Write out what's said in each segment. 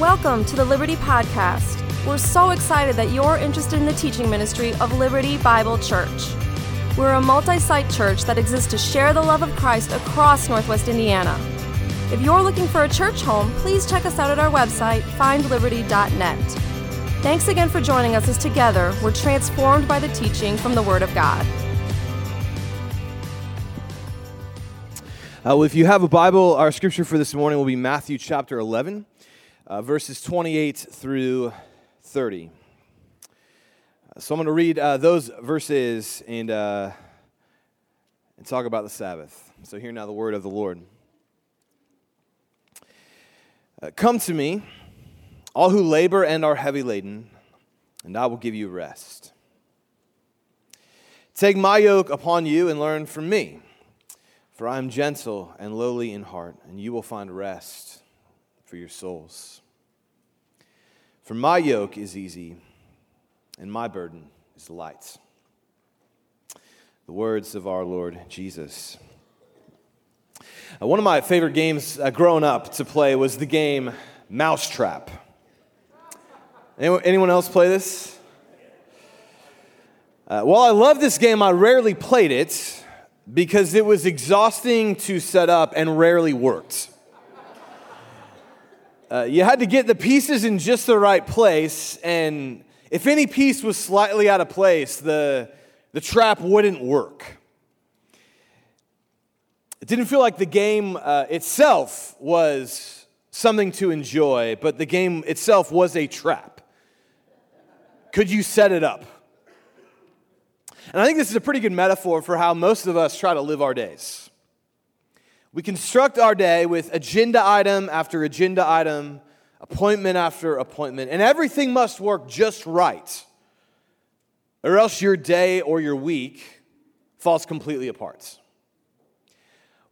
Welcome to the Liberty Podcast. We're so excited that you're interested in the teaching ministry of Liberty Bible Church. We're a multi site church that exists to share the love of Christ across Northwest Indiana. If you're looking for a church home, please check us out at our website, findliberty.net. Thanks again for joining us as together we're transformed by the teaching from the Word of God. Uh, well, if you have a Bible, our scripture for this morning will be Matthew chapter 11, uh, verses 28 through 30. Uh, so I'm going to read uh, those verses and, uh, and talk about the Sabbath. So hear now the word of the Lord. Uh, Come to me, all who labor and are heavy laden, and I will give you rest. Take my yoke upon you and learn from me. For I am gentle and lowly in heart, and you will find rest for your souls. For my yoke is easy, and my burden is light. The words of our Lord Jesus. Uh, one of my favorite games uh, growing up to play was the game Mousetrap. Anyone, anyone else play this? Uh, while I love this game, I rarely played it because it was exhausting to set up and rarely worked. Uh, you had to get the pieces in just the right place, and if any piece was slightly out of place, the, the trap wouldn't work. It didn't feel like the game uh, itself was something to enjoy, but the game itself was a trap. Could you set it up? And I think this is a pretty good metaphor for how most of us try to live our days. We construct our day with agenda item after agenda item, appointment after appointment, and everything must work just right, or else your day or your week falls completely apart.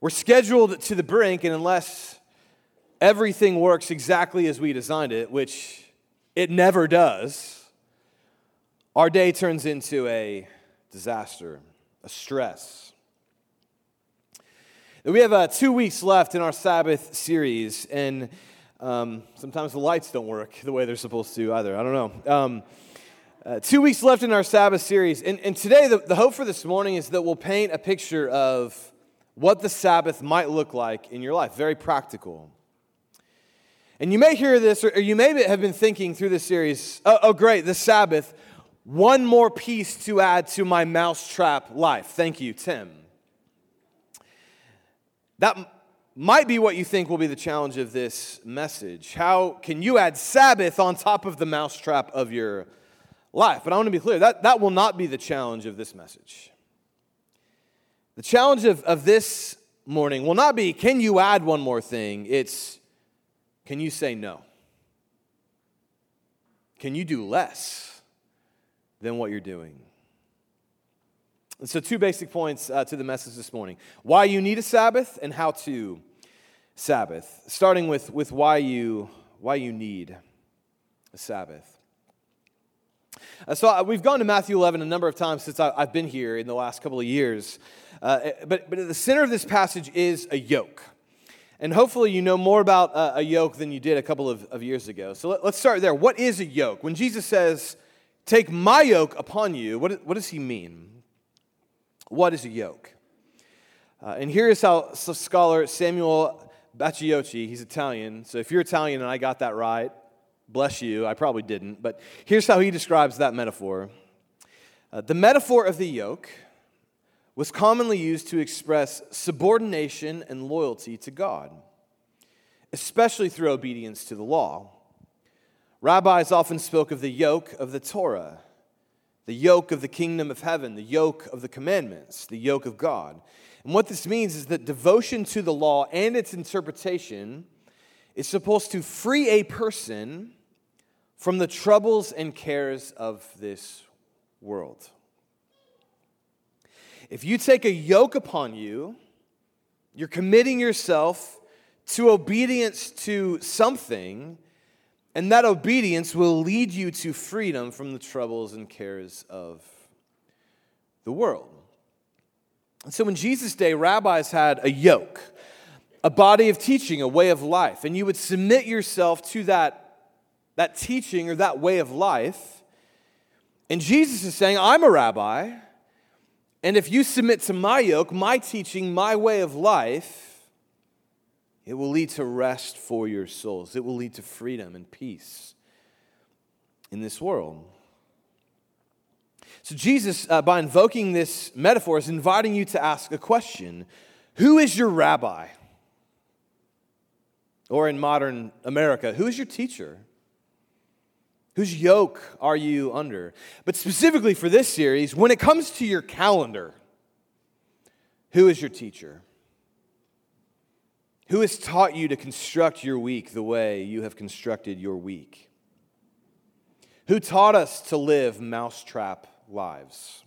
We're scheduled to the brink, and unless everything works exactly as we designed it, which it never does, our day turns into a disaster, a stress. We have uh, two weeks left in our Sabbath series, and um, sometimes the lights don't work the way they're supposed to either. I don't know. Um, uh, two weeks left in our Sabbath series, and, and today the, the hope for this morning is that we'll paint a picture of what the Sabbath might look like in your life, very practical. And you may hear this, or you may have been thinking through this series, oh, oh great, the Sabbath one more piece to add to my mousetrap life. Thank you, Tim. That might be what you think will be the challenge of this message. How can you add Sabbath on top of the mousetrap of your life? But I want to be clear that, that will not be the challenge of this message. The challenge of, of this morning will not be can you add one more thing? It's can you say no? Can you do less? than what you're doing. And so, two basic points uh, to the message this morning why you need a Sabbath and how to Sabbath. Starting with, with why, you, why you need a Sabbath. Uh, so, uh, we've gone to Matthew 11 a number of times since I, have been here in the last couple of years. Uh, eh, but, but at the center of this passage is a yoke. And hopefully, you know more about uh, a yoke than you did a couple of, of years ago. So, let, let's start there. What is a yoke? When Jesus says, Take my yoke upon you. What, what does he mean? What is a yoke? Uh, and here is how scholar Samuel Bacchiocchi, he's Italian, so if you're Italian and I got that right, bless you, I probably didn't, but here's how he describes that metaphor. Uh, the metaphor of the yoke was commonly used to express subordination and loyalty to God, especially through obedience to the law. Rabbis often spoke of the yoke of the Torah, the yoke of the kingdom of heaven, the yoke of the commandments, the yoke of God. And what this means is that devotion to the law and its interpretation is supposed to free a person from the troubles and cares of this world. If you take a yoke upon you, you're committing yourself to obedience to something and that obedience will lead you to freedom from the troubles and cares of the world. And so in Jesus' day, rabbis had a yoke, a body of teaching, a way of life, and you would submit yourself to that that teaching or that way of life. And Jesus is saying, I'm a rabbi, and if you submit to my yoke, my teaching, my way of life, it will lead to rest for your souls. It will lead to freedom and peace in this world. So, Jesus, uh, by invoking this metaphor, is inviting you to ask a question Who is your rabbi? Or in modern America, who is your teacher? Whose yoke are you under? But specifically for this series, when it comes to your calendar, who is your teacher? Who has taught you to construct your week the way you have constructed your week? Who taught us to live mousetrap lives?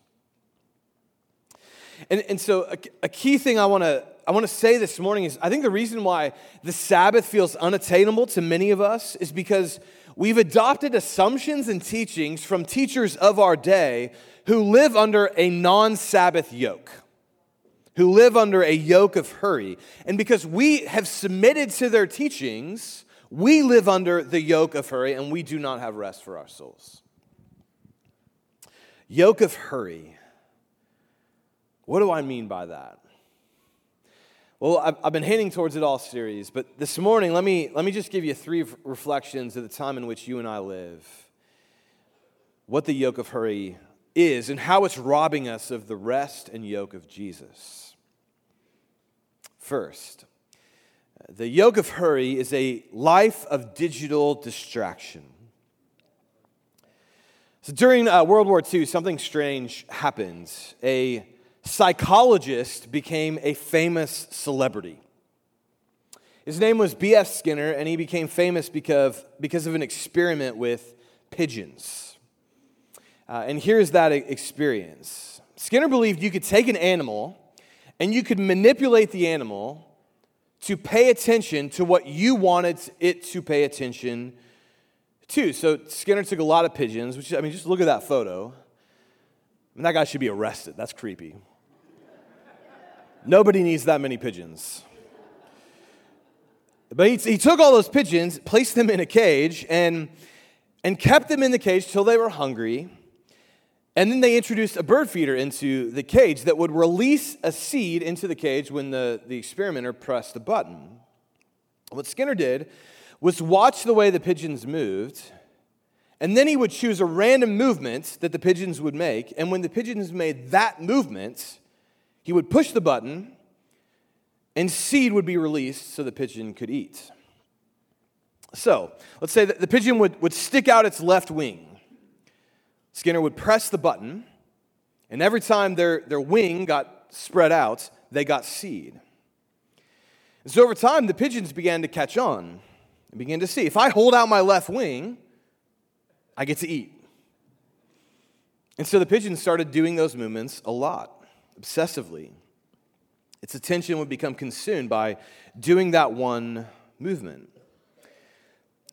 And, and so, a, a key thing I want to I want to say this morning is I think the reason why the Sabbath feels unattainable to many of us is because we've adopted assumptions and teachings from teachers of our day who live under a non Sabbath yoke, who live under a yoke of hurry. And because we have submitted to their teachings, we live under the yoke of hurry and we do not have rest for our souls. Yoke of hurry. What do I mean by that? Well, I've, been hinting towards it all series, but this morning, let me, let me just give you three reflections of the time in which you and I live. What the yoke of hurry is and how it's robbing us of the rest and yoke of Jesus. First, the yoke of hurry is a life of digital distraction. So during uh, World War II, something strange happened. A psychologist became a famous celebrity. His name was B.F. Skinner, and he became famous because, because of an experiment with pigeons. Uh, and here's that experience Skinner believed you could take an animal and you could manipulate the animal to pay attention to what you wanted it to pay attention to. So Skinner took a lot of pigeons, which, I mean, just look at that photo. I mean, that guy should be arrested. That's creepy. Nobody needs that many pigeons. But he, he took all those pigeons, placed them in a cage, and, and kept them in the cage till they were hungry. And then they introduced a bird feeder into the cage that would release a seed into the cage when the, the experimenter pressed the button. What Skinner did was watch the way the pigeons moved, and then he would choose a random movement that the pigeons would make. And when the pigeons made that movement, he would push the button, and seed would be released so the pigeon could eat. So, let's say that the pigeon would, would stick out its left wing. Skinner would press the button, and every time their, their wing got spread out, they got seed. So over time, the pigeons began to catch on and began to see if I hold out my left wing, I get to eat. And so the pigeons started doing those movements a lot obsessively. Its attention would become consumed by doing that one movement.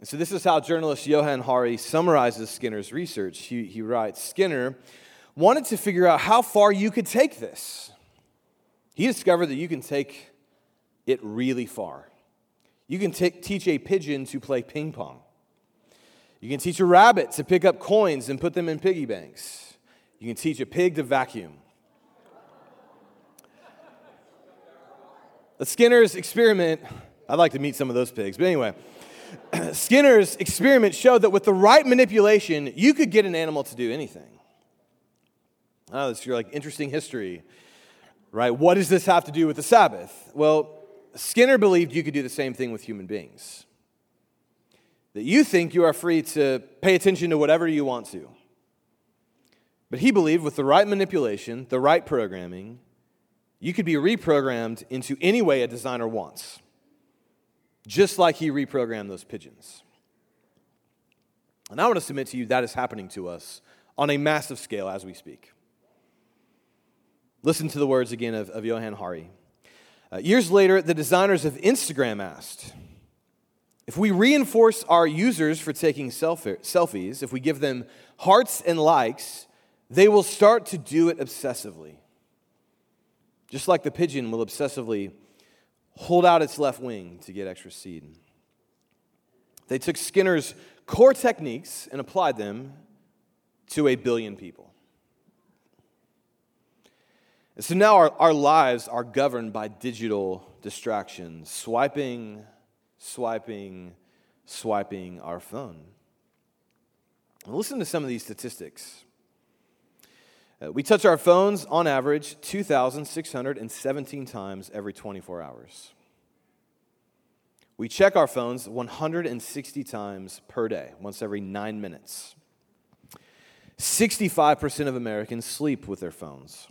So, this is how journalist Johann Hari summarizes Skinner's research. He, he writes Skinner wanted to figure out how far you could take this. He discovered that you can take it really far. You can t- teach a pigeon to play ping pong. You can teach a rabbit to pick up coins and put them in piggy banks. You can teach a pig to vacuum. The Skinner's experiment, I'd like to meet some of those pigs, but anyway, Skinner's experiment showed that with the right manipulation, you could get an animal to do anything. Oh, this is like interesting history, right? What does this have to do with the Sabbath? Well, Skinner believed you could do the same thing with human beings. That you think you are free to pay attention to whatever you want to. But he believed with the right manipulation, the right programming, you could be reprogrammed into any way a designer wants, just like he reprogrammed those pigeons. And I want to submit to you that is happening to us on a massive scale as we speak. Listen to the words again of, of Johann Hari. Uh, years later, the designers of Instagram asked if we reinforce our users for taking selfie, selfies, if we give them hearts and likes, they will start to do it obsessively. Just like the pigeon will obsessively hold out its left wing to get extra seed. They took Skinner's core techniques and applied them to a billion people. And so now our, our lives are governed by digital distractions, swiping, swiping, swiping our phone. listen to some of these statistics. Uh, we touch our phones on average 2,617 times every 24 hours. We check our phones 160 times per day, once every nine minutes. 65% of Americans sleep with their phones.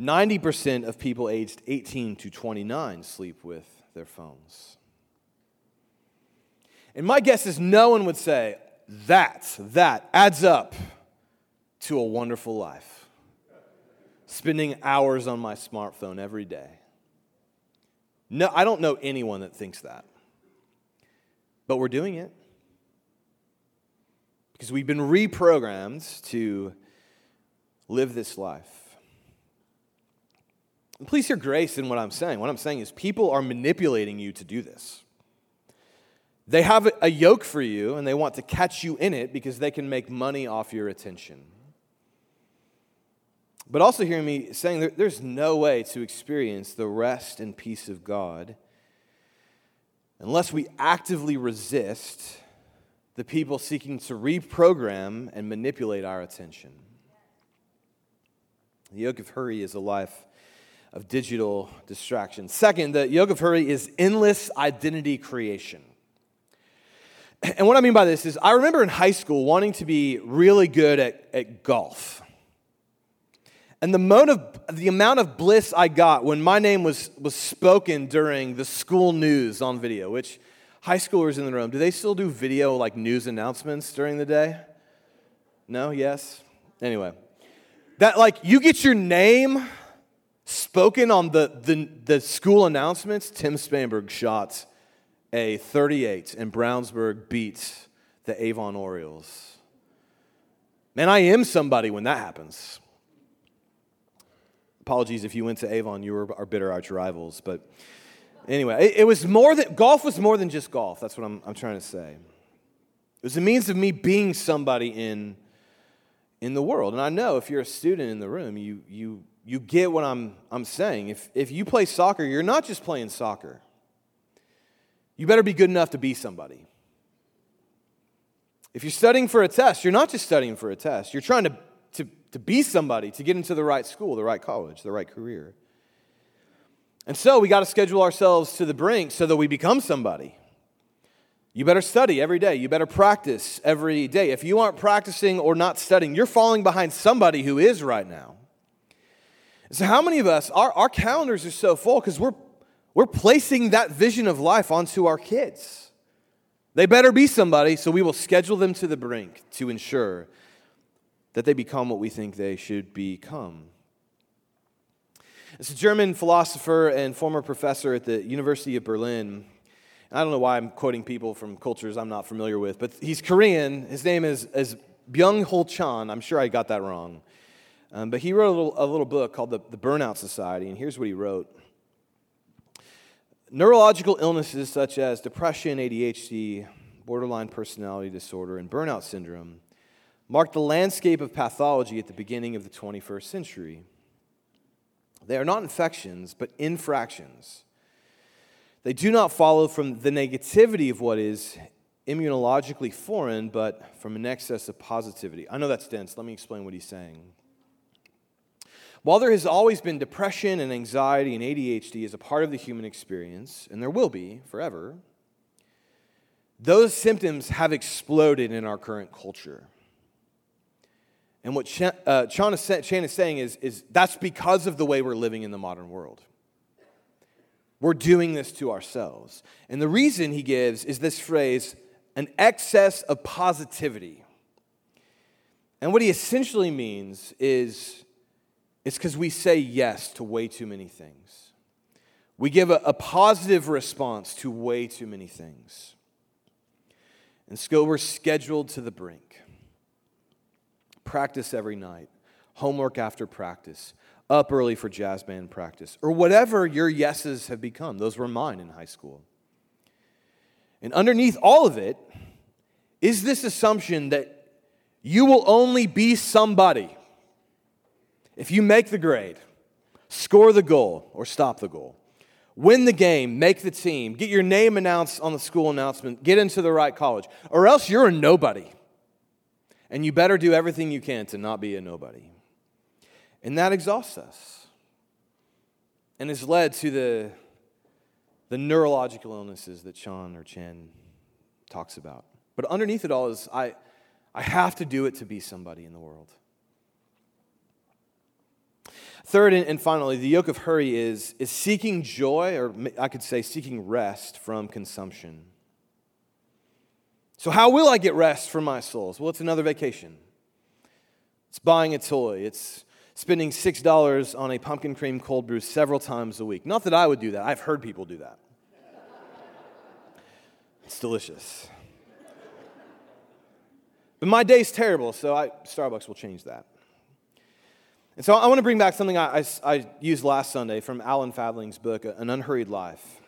90% of people aged 18 to 29 sleep with their phones. And my guess is no one would say, that, that adds up to a wonderful life. Spending hours on my smartphone every day. No, I don't know anyone that thinks that. But we're doing it. Because we've been reprogrammed to live this life. And please hear grace in what I'm saying. What I'm saying is people are manipulating you to do this. They have a yoke for you and they want to catch you in it because they can make money off your attention. But also hear me saying that there's no way to experience the rest and peace of God unless we actively resist the people seeking to reprogram and manipulate our attention. The yoke of hurry is a life of digital distraction. Second, the yoke of hurry is endless identity creation. And what I mean by this is, I remember in high school wanting to be really good at, at golf. And the amount, of, the amount of bliss I got when my name was, was spoken during the school news on video, which high schoolers in the room, do they still do video like news announcements during the day? No? Yes? Anyway, that like you get your name spoken on the, the, the school announcements. Tim Spanberg shot a 38 and Brownsburg beats the Avon Orioles. Man, I am somebody when that happens. Apologies if you went to Avon, you were our bitter arch rivals. But anyway, it, it, was more than golf was more than just golf. That's what I'm, I'm trying to say. It was a means of me being somebody in, in the world. And I know if you're a student in the room, you, you, you get what I'm, I'm saying. If, if you play soccer, you're not just playing soccer. You better be good enough to be somebody. If you're studying for a test, you're not just studying for a test. You're trying to to be somebody, to get into the right school, the right college, the right career. And so we got to schedule ourselves to the brink so that we become somebody. You better study every day. You better practice every day. If you aren't practicing or not studying, you're falling behind somebody who is right now. So, how many of us, our, our calendars are so full because we're, we're placing that vision of life onto our kids? They better be somebody, so we will schedule them to the brink to ensure that they become what we think they should become. It's a German philosopher and former professor at the University of Berlin. I don't know why I'm quoting people from cultures I'm not familiar with, but he's Korean. His name is, is Byung Hul Chan. I'm sure I got that wrong. Um, but he wrote a little, a little book called the, the Burnout Society, and here's what he wrote Neurological illnesses such as depression, ADHD, borderline personality disorder, and burnout syndrome marked the landscape of pathology at the beginning of the 21st century. They are not infections, but infractions. They do not follow from the negativity of what is immunologically foreign, but from an excess of positivity. I know that's dense. Let me explain what he's saying. While there has always been depression and anxiety and ADHD as a part of the human experience, and there will be forever, those symptoms have exploded in our current culture. And what Chan, uh, is, saying is, is that's because of the way we're living in the modern world. We're doing this to ourselves. And the reason he gives is this phrase an excess of positivity. And what he essentially means is it's because we say yes to way too many things. We give a, a positive response to way too many things. And so we're scheduled to the brink practice every night, homework after practice, up early for jazz band practice, or whatever your yeses have become. Those were mine in high school. And underneath all of it is this assumption that you will only be somebody if you make the grade, score the goal, or stop the goal. Win the game, make the team, get your name announced on the school announcement, get into the right college, or else you're a nobody. And you better do everything you can to not be a nobody. And that exhausts us and has led to the, the neurological illnesses that Sean or Chen talks about. But underneath it all is I, I have to do it to be somebody in the world. Third and, finally, the yoke of hurry is, is seeking joy, or I could say seeking rest from consumption. So, how will I get rest for my souls? Well, it's another vacation. It's buying a toy. It's spending $6 on a pumpkin cream cold brew several times a week. Not that I would do that, I've heard people do that. It's delicious. But my day's terrible, so I, Starbucks will change that. And so I want to bring back something I, I, I used last Sunday from Alan Fadling's book, An Unhurried Life.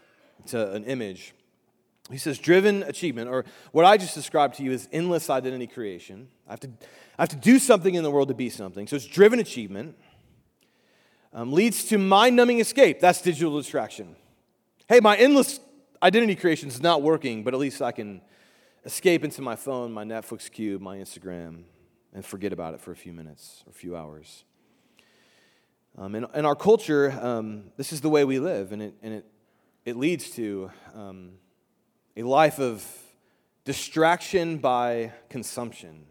It's a, an image. He says, driven achievement, or what I just described to you is endless identity creation. I have to, I have to do something in the world to be something. So it's driven achievement. Um, leads to mind numbing escape. That's digital distraction. Hey, my endless identity creation is not working, but at least I can escape into my phone, my Netflix queue, my Instagram, and forget about it for a few minutes or a few hours. Um, in, in, our culture, um, this is the way we live, and it, and it, it leads to um, a life of distraction by consumption.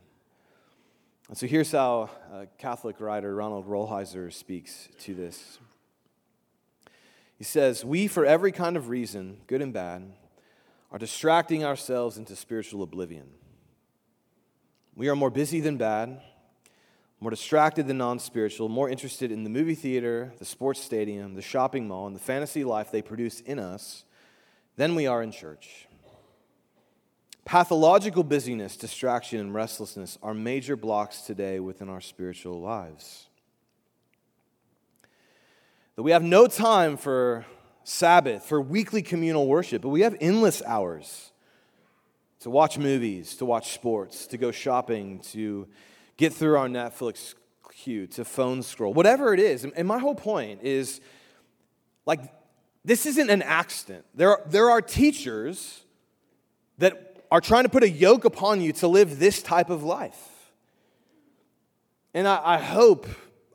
And so here's how Catholic writer Ronald Rolheiser speaks to this. He says, We, for every kind of reason, good and bad, are distracting ourselves into spiritual oblivion. We are more busy than bad, more distracted than non spiritual, more interested in the movie theater, the sports stadium, the shopping mall, and the fantasy life they produce in us than we are in church. Pathological busyness, distraction, and restlessness are major blocks today within our spiritual lives. That we have no time for Sabbath, for weekly communal worship, but we have endless hours to watch movies, to watch sports, to go shopping, to get through our Netflix queue, to phone scroll, whatever it is. And my whole point is like, this isn't an accident. There are, there are teachers that are trying to put a yoke upon you to live this type of life. And I, I hope,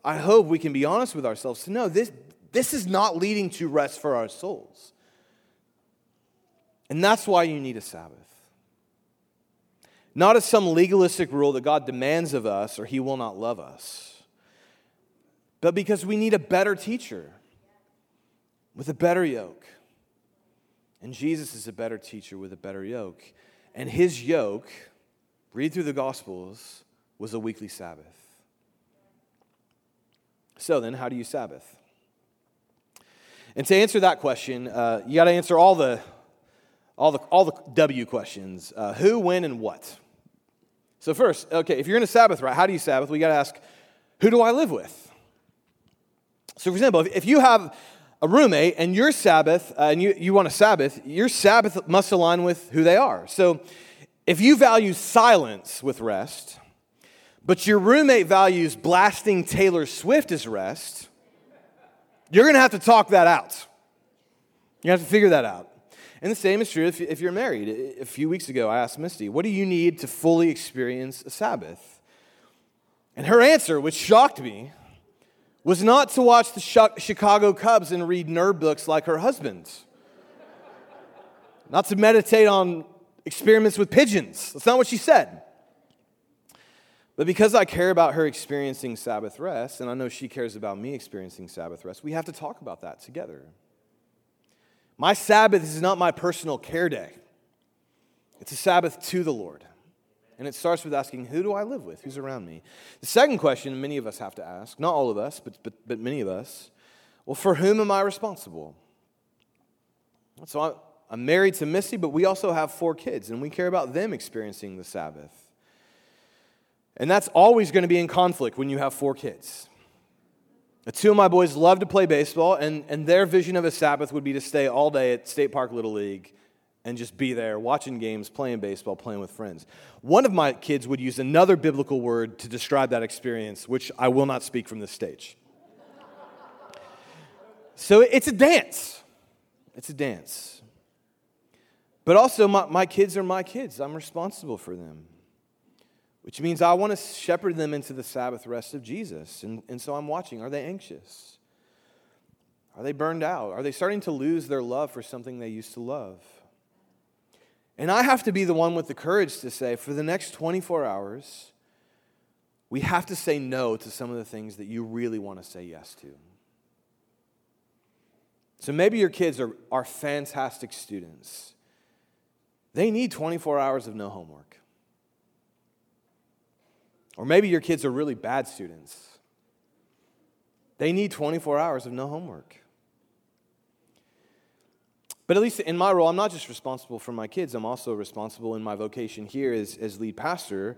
I hope we can be honest with ourselves to know this, this is not leading to rest for our souls. And that's why you need a Sabbath. Not as some legalistic rule that God demands of us or he will not love us, but because we need a better teacher with a better yoke. And Jesus is a better teacher with a better yoke. And his yoke, read through the Gospels, was a weekly Sabbath. So then, how do you Sabbath? And to answer that question, uh, you got to answer all the, all the, all the W questions uh, who, when, and what. So, first, okay, if you're in a Sabbath, right, how do you Sabbath? We got to ask, who do I live with? So, for example, if you have a roommate and your Sabbath, uh, and you, you want a Sabbath, your Sabbath must align with who they are. So, if you value silence with rest, but your roommate values blasting Taylor Swift as rest, you're to have to talk that out. You have to figure that out. And the same is true if, if you're married. A few weeks ago, I asked Misty, What do you need to fully experience a Sabbath? And her answer, which shocked me, was not to watch the Chicago Cubs and read nerd books like her husband, not to meditate on experiments with pigeons. That's not what she said. But because I care about her experiencing Sabbath rest, and I know she cares about me experiencing Sabbath rest, we have to talk about that together. My Sabbath is not my personal care day, it's a Sabbath to the Lord. And it starts with asking, who do I live with? Who's around me? The second question many of us have to ask, not all of us, but, but, but many of us, well, for whom am I responsible? So I'm married to Missy, but we also have four kids, and we care about them experiencing the Sabbath. And that's always going to be in conflict when you have four kids. The two of my boys love to play baseball, and, and their vision of a Sabbath would be to stay all day at State Park Little League and just be there watching games, playing baseball, playing with friends. One of my kids would use another biblical word to describe that experience, which I will not speak from this stage. so it's a dance. It's a dance. But also, my, my kids are my kids. I'm responsible for them, which means I want to shepherd them into the Sabbath rest of Jesus. And, and so I'm watching. Are they anxious? Are they burned out? Are they starting to lose their love for something they used to love? And I have to be the one with the courage to say, for the next 24 hours, we have to say no to some of the things that you really want to say yes to. So maybe your kids are, are fantastic students. They need 24 hours of no homework. Or maybe your kids are really bad students. They need 24 hours of no homework. But at least in my role, I'm not just responsible for my kids, I'm also responsible in my vocation here as, as lead pastor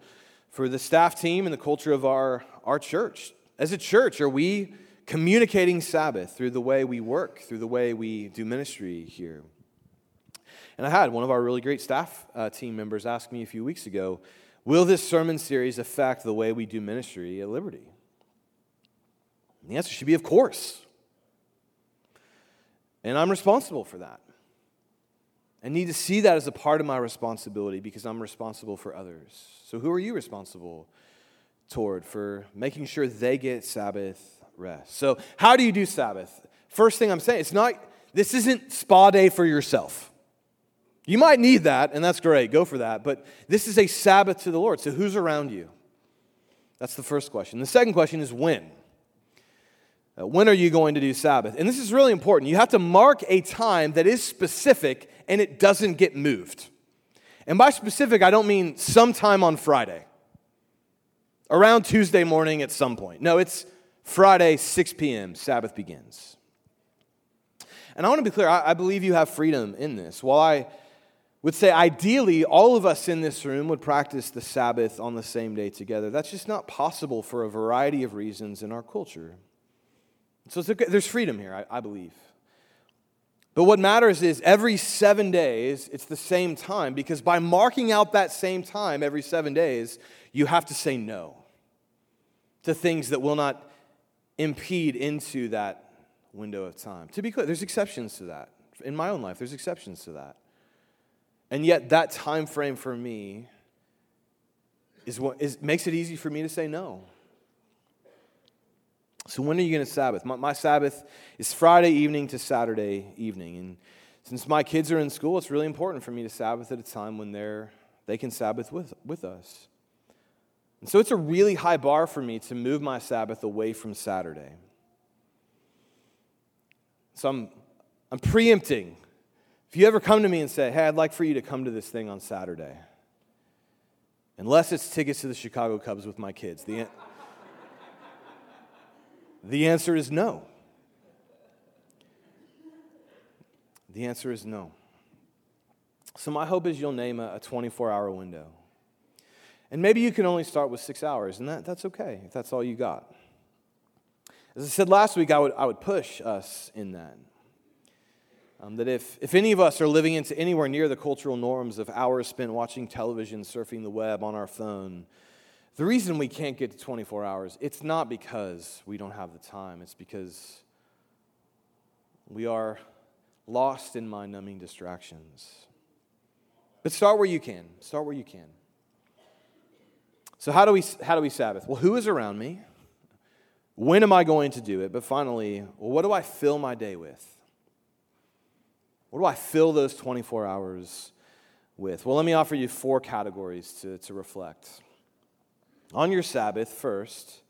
for the staff team and the culture of our, our church. As a church, are we communicating Sabbath through the way we work, through the way we do ministry here? And I had one of our really great staff uh, team members ask me a few weeks ago Will this sermon series affect the way we do ministry at Liberty? And the answer should be, of course. And I'm responsible for that. I need to see that as a part of my responsibility because I'm responsible for others. So, who are you responsible toward for making sure they get Sabbath rest? So, how do you do Sabbath? First thing I'm saying, it's not, this isn't spa day for yourself. You might need that, and that's great, go for that. But this is a Sabbath to the Lord. So, who's around you? That's the first question. The second question is when? Uh, when are you going to do Sabbath? And this is really important. You have to mark a time that is specific and it doesn't get moved. And by specific, I don't mean sometime on Friday, around Tuesday morning at some point. No, it's Friday, 6 p.m., Sabbath begins. And I want to be clear, I, I believe you have freedom in this. While I would say ideally all of us in this room would practice the Sabbath on the same day together, that's just not possible for a variety of reasons in our culture. So okay. there's freedom here, I, I believe. But what matters is every seven days, it's the same time, because by marking out that same time every seven days, you have to say no to things that will not impede into that window of time. To be clear, there's exceptions to that. In my own life, there's exceptions to that. And yet, that time frame for me is what is, makes it easy for me to say no. So, when are you going to Sabbath? My, my, Sabbath is Friday evening to Saturday evening. And since my kids are in school, it's really important for me to Sabbath at a time when they're, they can Sabbath with, with us. And so, it's a really high bar for me to move my Sabbath away from Saturday. So, I'm, I'm preempting. If you ever come to me and say, hey, I'd like for you to come to this thing on Saturday, unless it's tickets to the Chicago Cubs with my kids, the the answer is no. The answer is no. So, my hope is you'll name a 24 hour window. And maybe you can only start with six hours, and that, that's okay if that's all you got. As I said last week, I would, I would push us in that. Um, that if, if any of us are living into anywhere near the cultural norms of hours spent watching television, surfing the web, on our phone, the reason we can't get to 24 hours, it's not because we don't have the time, it's because we are lost in mind numbing distractions. But start where you can. Start where you can. So, how do, we, how do we Sabbath? Well, who is around me? When am I going to do it? But finally, well, what do I fill my day with? What do I fill those 24 hours with? Well, let me offer you four categories to, to reflect. On your Sabbath, first,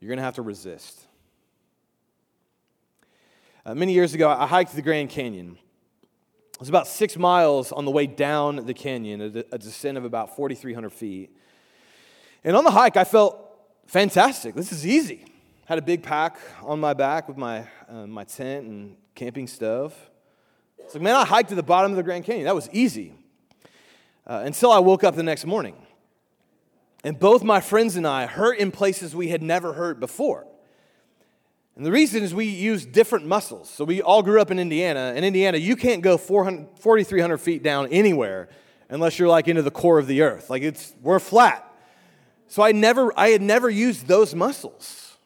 you're going to have to resist. Uh, many years ago, I hiked the Grand Canyon. It was about six miles on the way down the canyon, a, a descent of about 4,300 feet. And on the hike, I felt fantastic. This is easy. Had a big pack on my back with my, uh, my tent and camping stove. It's like, man, I hiked to the bottom of the Grand Canyon. That was easy. Uh, until I woke up the next morning. And both my friends and I hurt in places we had never hurt before. And the reason is we use different muscles. So we all grew up in Indiana. In Indiana, you can't go 4,300 feet down anywhere unless you're like into the core of the earth. Like it's, we're flat. So I never, I had never used those muscles.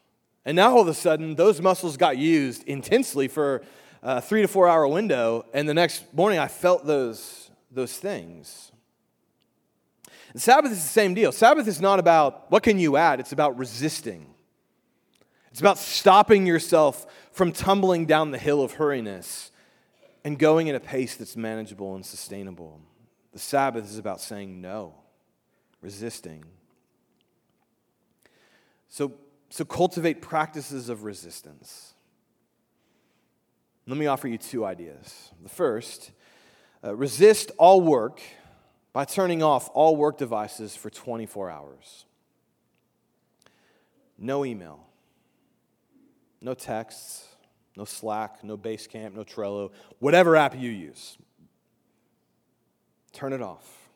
And now all of a sudden, those muscles got used intensely for a three to four hour window. And the next morning, I felt those, those things. And Sabbath is the same deal. Sabbath is not about what can you add, it's about resisting. It's about stopping yourself from tumbling down the hill of hurriness and going at a pace that's manageable and sustainable. The Sabbath is about saying no, resisting. So, so cultivate practices of resistance. Let me offer you two ideas. The first, uh, resist all work by turning off all work devices for 24 hours. No email no texts, no Slack, no Basecamp, no Trello, whatever app you use. Turn it off.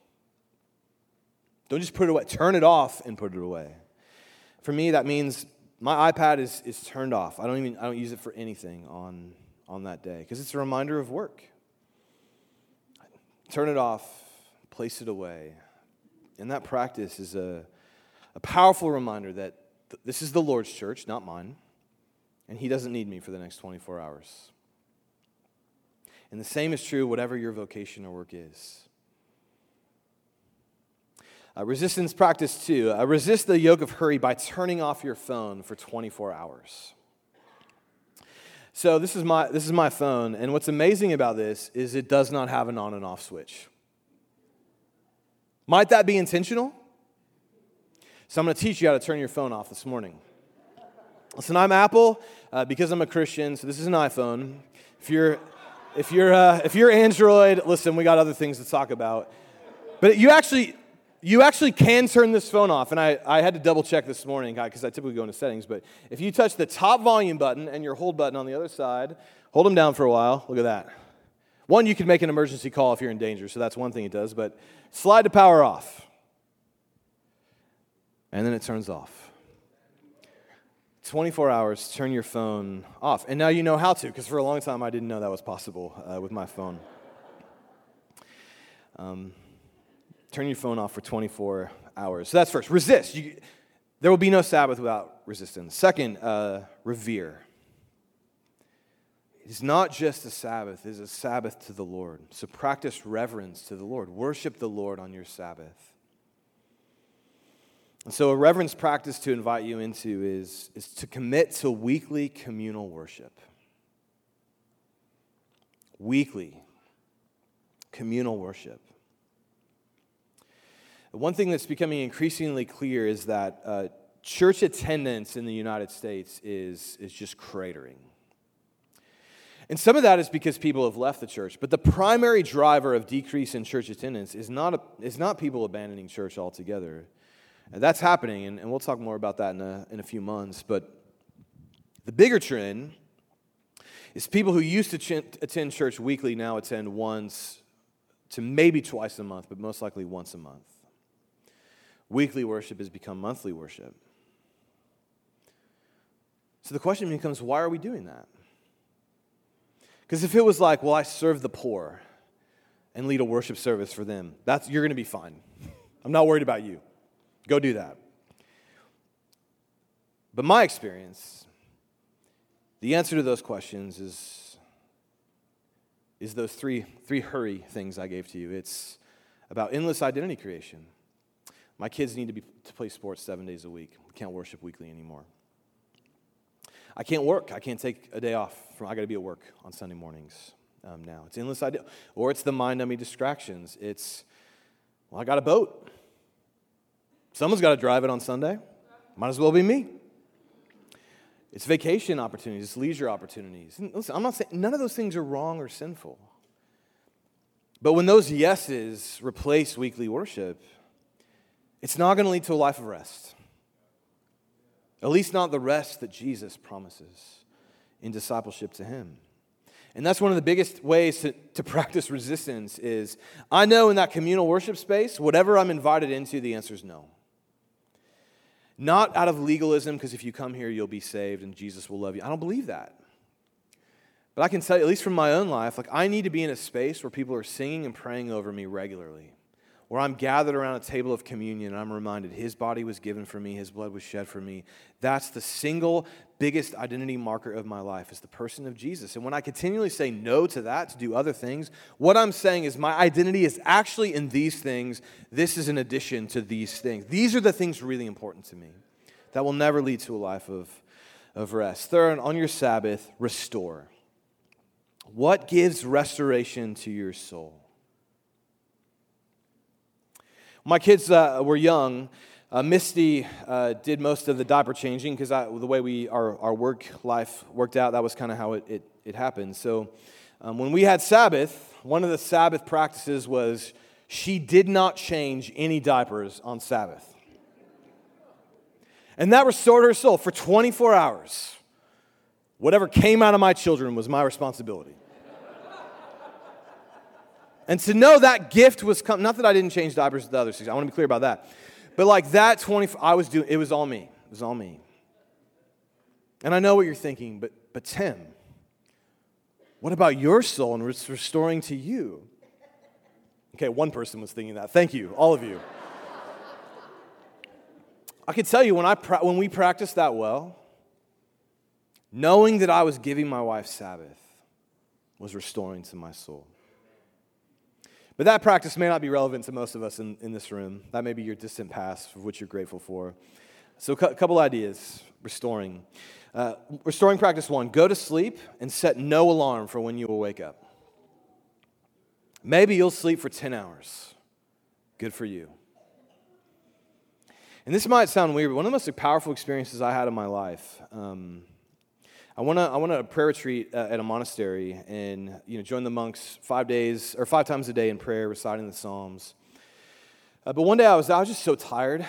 Don't just put it away. Turn it off and put it away. For me, that means my iPad is, is turned off. I don't even I don't use it for anything on, on that day because it's a reminder of work. Turn it off, place it away. And that practice is a, a powerful reminder that th- this is the Lord's church, not mine and He doesn't need me for the next 24 hours. And the same is true, whatever your vocation or work is. Uh, resistance practice two. Uh, resist the yoke of hurry by turning off your phone for 24 hours. So this is my this is my phone, and what's amazing about this is it does not have an on and off switch. Might that be intentional? So I'm going to teach you how to turn your phone off this morning. Listen, I'm Apple uh, because I'm a Christian, so this is an iPhone. If you're, if you're, uh, if you're Android, listen, we got other things to talk about. But you actually, you actually can turn this phone off, and I, I had to double check this morning because I typically go into settings. But if you touch the top volume button and your hold button on the other side, hold them down for a while. Look at that. One, you can make an emergency call if you're in danger, so that's one thing it does. But slide the power off, and then it turns off. 24 hours, turn your phone off. And now you know how to, because for a long time I didn't know that was possible uh, with my phone. Um, turn your phone off for 24 hours. So that's first. Resist. You, there will be no Sabbath without resistance. Second, uh, revere. It is not just a Sabbath, it is a Sabbath to the Lord. So practice reverence to the Lord. Worship the Lord on your Sabbath. And so, a reverence practice to invite you into is, is to commit to weekly communal worship. Weekly communal worship. One thing that's becoming increasingly clear is that uh, church attendance in the United States is, is just cratering. And some of that is because people have left the church. But the primary driver of decrease in church attendance is not, a, is not people abandoning church altogether. And that's happening, and, and we'll talk more about that in a, in a few months. But the bigger trend is people who used to ch- attend church weekly now attend once to maybe twice a month, but most likely once a month. Weekly worship has become monthly worship. So the question becomes why are we doing that? Because if it was like, well, I serve the poor and lead a worship service for them, that's, you're going to be fine. I'm not worried about you. Go do that. But my experience, the answer to those questions is, is those three, three hurry things I gave to you. It's about endless identity creation. My kids need to, be, to play sports seven days a week. We can't worship weekly anymore. I can't work. I can't take a day off. From, I got to be at work on Sunday mornings um, now. It's endless idea. Or it's the mind numbing distractions. It's, well, I got a boat. Someone's got to drive it on Sunday. Might as well be me. It's vacation opportunities, it's leisure opportunities. And listen, I'm not saying none of those things are wrong or sinful. But when those yeses replace weekly worship, it's not going to lead to a life of rest. At least not the rest that Jesus promises in discipleship to him. And that's one of the biggest ways to, to practice resistance is I know in that communal worship space, whatever I'm invited into, the answer is no. Not out of legalism, because if you come here, you'll be saved and Jesus will love you. I don't believe that. But I can tell you, at least from my own life, like I need to be in a space where people are singing and praying over me regularly, where I'm gathered around a table of communion and I'm reminded his body was given for me, his blood was shed for me. That's the single biggest identity marker of my life is the person of Jesus. And when I continually say no to that, to do other things, what I'm saying is my identity is actually in these things. This is an addition to these things. These are the things really important to me that will never lead to a life of, of rest. Third, on your Sabbath, restore. What gives restoration to your soul? My kids uh, were young. Uh, Misty uh, did most of the diaper changing because the way we our, our work life worked out, that was kind of how it, it, it, happened. So um, when we had Sabbath, one of the Sabbath practices was she did not change any diapers on Sabbath. And that restored her soul for 24 hours. Whatever came out of my children was my responsibility. And to know that gift was come, not that I didn't change diapers the other six, I want to be clear about that. But like that 20, I was doing, it was all me. It was all me. And I know what you're thinking, but, but Tim, what about your soul and it's restoring to you? Okay, one person was thinking that. Thank you, all of you. I can tell you when, I pra- when we practiced that well, knowing that I was giving my wife Sabbath was restoring to my soul. But that practice may not be relevant to most of us in, in this room. That may be your distant past, for which you're grateful for. So, a couple ideas restoring. Uh, restoring practice one go to sleep and set no alarm for when you will wake up. Maybe you'll sleep for 10 hours. Good for you. And this might sound weird, but one of the most powerful experiences I had in my life. Um, I went, to, I went to a prayer retreat uh, at a monastery and you know, joined the monks five days or five times a day in prayer, reciting the Psalms. Uh, but one day I was, I was just so tired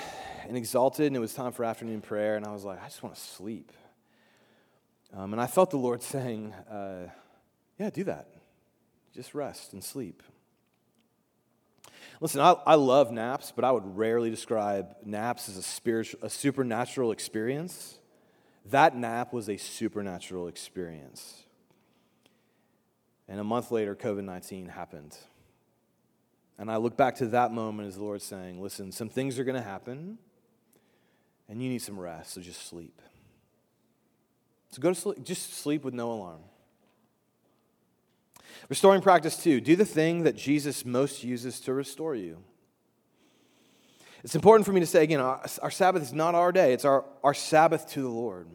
and exalted, and it was time for afternoon prayer, and I was like, I just want to sleep. Um, and I felt the Lord saying, uh, Yeah, do that. Just rest and sleep. Listen, I, I love naps, but I would rarely describe naps as a, spiritual, a supernatural experience. That nap was a supernatural experience. And a month later, COVID 19 happened. And I look back to that moment as the Lord saying, Listen, some things are going to happen, and you need some rest, so just sleep. So go to sleep, just sleep with no alarm. Restoring practice two do the thing that Jesus most uses to restore you. It's important for me to say again our, our, Sabbath is not our day, it's our, our Sabbath to the Lord.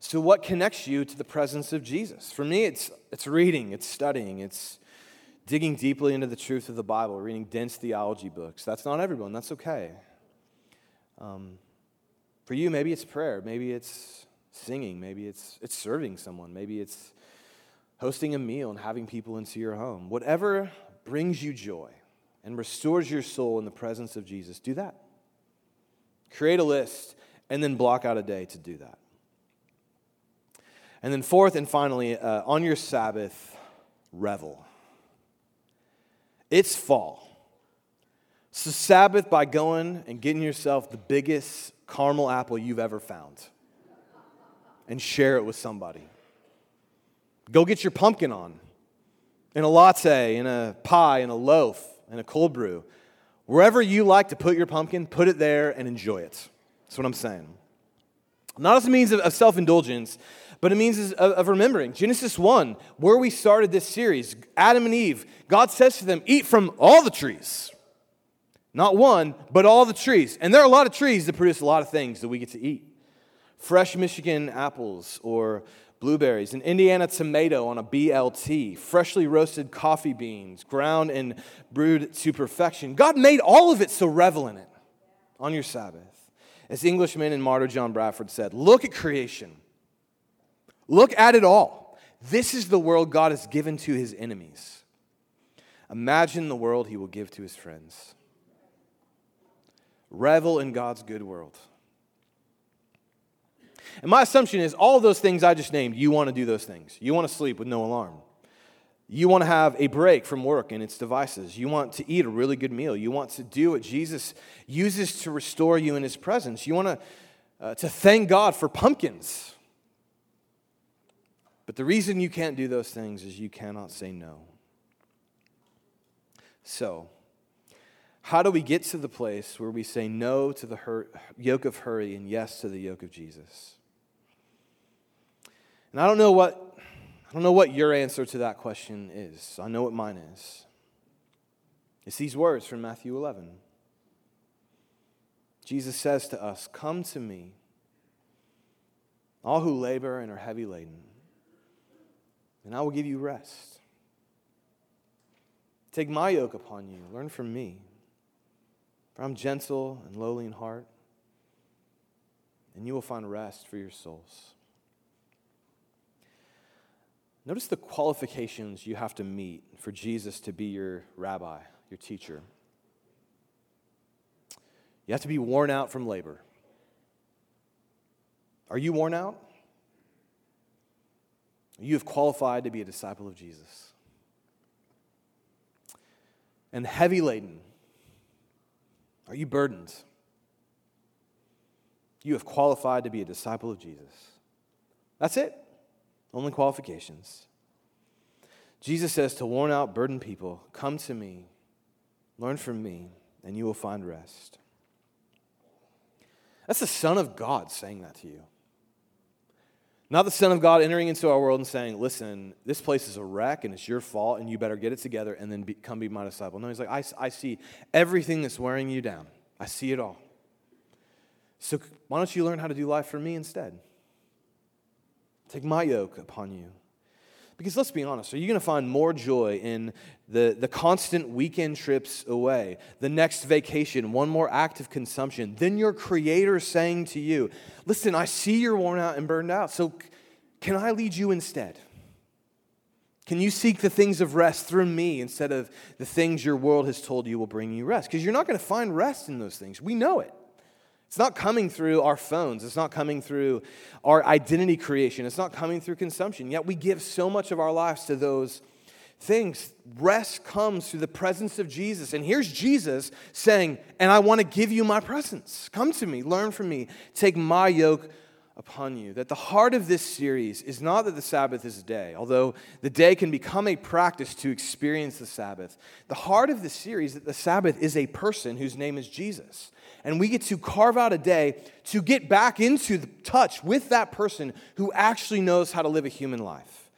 So, what connects you to the presence of Jesus? For me, it's, it's reading, it's studying, it's digging deeply into the truth of the Bible, reading dense theology books. That's not everyone, that's okay. Um, for you, maybe it's prayer, maybe it's singing, maybe it's, it's serving someone, maybe it's hosting a meal and having people into your home. Whatever brings you joy and restores your soul in the presence of Jesus, do that. Create a list and then block out a day to do that. And then, fourth and finally, uh, on your Sabbath, revel. It's fall. So, Sabbath by going and getting yourself the biggest caramel apple you've ever found and share it with somebody. Go get your pumpkin on in a latte, in a pie, in a loaf, in a cold brew. Wherever you like to put your pumpkin, put it there and enjoy it. That's what I'm saying. Not as a means of self indulgence, but it means of remembering. Genesis 1, where we started this series, Adam and Eve, God says to them, Eat from all the trees. Not one, but all the trees. And there are a lot of trees that produce a lot of things that we get to eat fresh Michigan apples or blueberries, an Indiana tomato on a BLT, freshly roasted coffee beans, ground and brewed to perfection. God made all of it, so revel in it on your Sabbath. As Englishman and martyr John Bradford said, look at creation. Look at it all. This is the world God has given to his enemies. Imagine the world he will give to his friends. Revel in God's good world. And my assumption is all those things I just named, you want to do those things. You want to sleep with no alarm. You want to have a break from work and its devices. You want to eat a really good meal. You want to do what Jesus uses to restore you in his presence. You want to, uh, to thank God for pumpkins. But the reason you can't do those things is you cannot say no. So, how do we get to the place where we say no to the yoke of hurry and yes to the yoke of Jesus? And I don't know what I don't know what your answer to that question is. I know what mine is. It's these words from Matthew 11. Jesus says to us, Come to me, all who labor and are heavy laden, and I will give you rest. Take my yoke upon you, learn from me, for I'm gentle and lowly in heart, and you will find rest for your souls. Notice the qualifications you have to meet for Jesus to be your rabbi, your teacher. You have to be worn out from labor. Are you worn out? You have qualified to be a disciple of Jesus. And heavy laden. Are you burdened? You have qualified to be a disciple of Jesus. That's it. Only qualifications. Jesus says to worn out, burdened people, Come to me, learn from me, and you will find rest. That's the Son of God saying that to you. Not the Son of God entering into our world and saying, Listen, this place is a wreck and it's your fault and you better get it together and then be, come be my disciple. No, he's like, I, I see everything that's wearing you down, I see it all. So why don't you learn how to do life for me instead? Take my yoke upon you. Because let's be honest, are you going to find more joy in the, the constant weekend trips away, the next vacation, one more act of consumption, than your Creator saying to you, Listen, I see you're worn out and burned out, so can I lead you instead? Can you seek the things of rest through me instead of the things your world has told you will bring you rest? Because you're not going to find rest in those things. We know it. It's not coming through our phones. It's not coming through our identity creation. It's not coming through consumption. Yet we give so much of our lives to those things. Rest comes through the presence of Jesus. And here's Jesus saying, And I want to give you my presence. Come to me, learn from me, take my yoke upon you. That the heart of this series is not that the Sabbath is a day, although the day can become a practice to experience the Sabbath. The heart of this series that the Sabbath is a person whose name is Jesus and we get to carve out a day to get back into touch with that person who actually knows how to live a human life,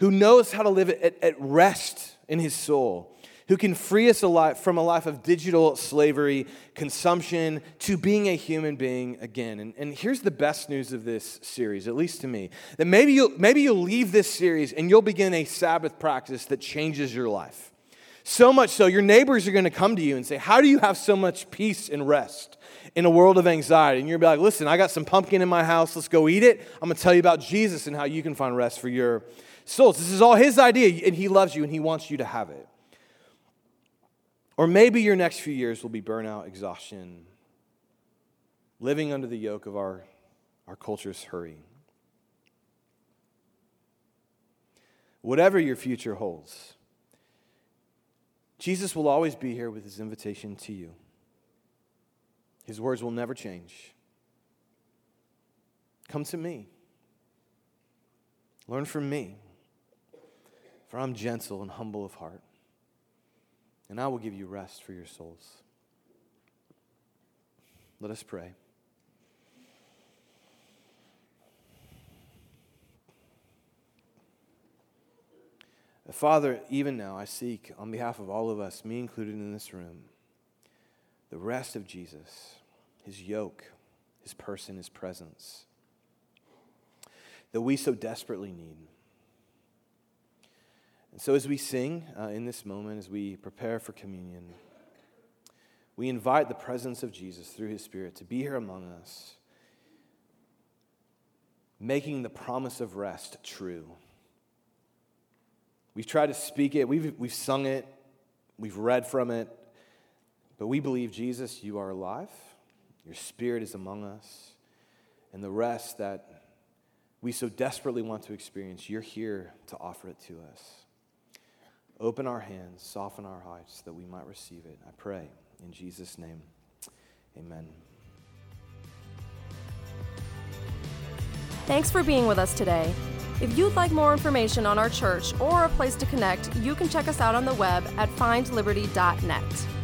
who knows how to live at, at rest in his soul, who can free us alive from a life of digital slavery, consumption, to being a human being again. And, and here's the best news of this series, at least to me, that maybe you'll, maybe you'll leave this series and you'll begin a Sabbath practice that changes your life. So much so, your neighbors are going to come to you and say, How do you have so much peace and rest in a world of anxiety? And you're be like, Listen, I got some pumpkin in my house. Let's go eat it. I'm going to tell you about Jesus and how you can find rest for your souls. This is all His idea, and He loves you and He wants you to have it. Or maybe your next few years will be burnout, exhaustion, living under the yoke of our, our culture's hurry. Whatever your future holds, Jesus will always be here with his invitation to you. His words will never change. Come to me. Learn from me, for I'm gentle and humble of heart, and I will give you rest for your souls. Let us pray. Father, even now I seek on behalf of all of us, me included in this room, the rest of Jesus, his yoke, his person, his presence that we so desperately need. And so, as we sing uh, in this moment, as we prepare for communion, we invite the presence of Jesus through his Spirit to be here among us, making the promise of rest true. We've tried to speak it, we've, we've sung it, we've read from it, but we believe, Jesus, you are alive, your spirit is among us, and the rest that we so desperately want to experience, you're here to offer it to us. Open our hands, soften our hearts that we might receive it. I pray in Jesus' name. Amen. Thanks for being with us today. If you'd like more information on our church or a place to connect, you can check us out on the web at findliberty.net.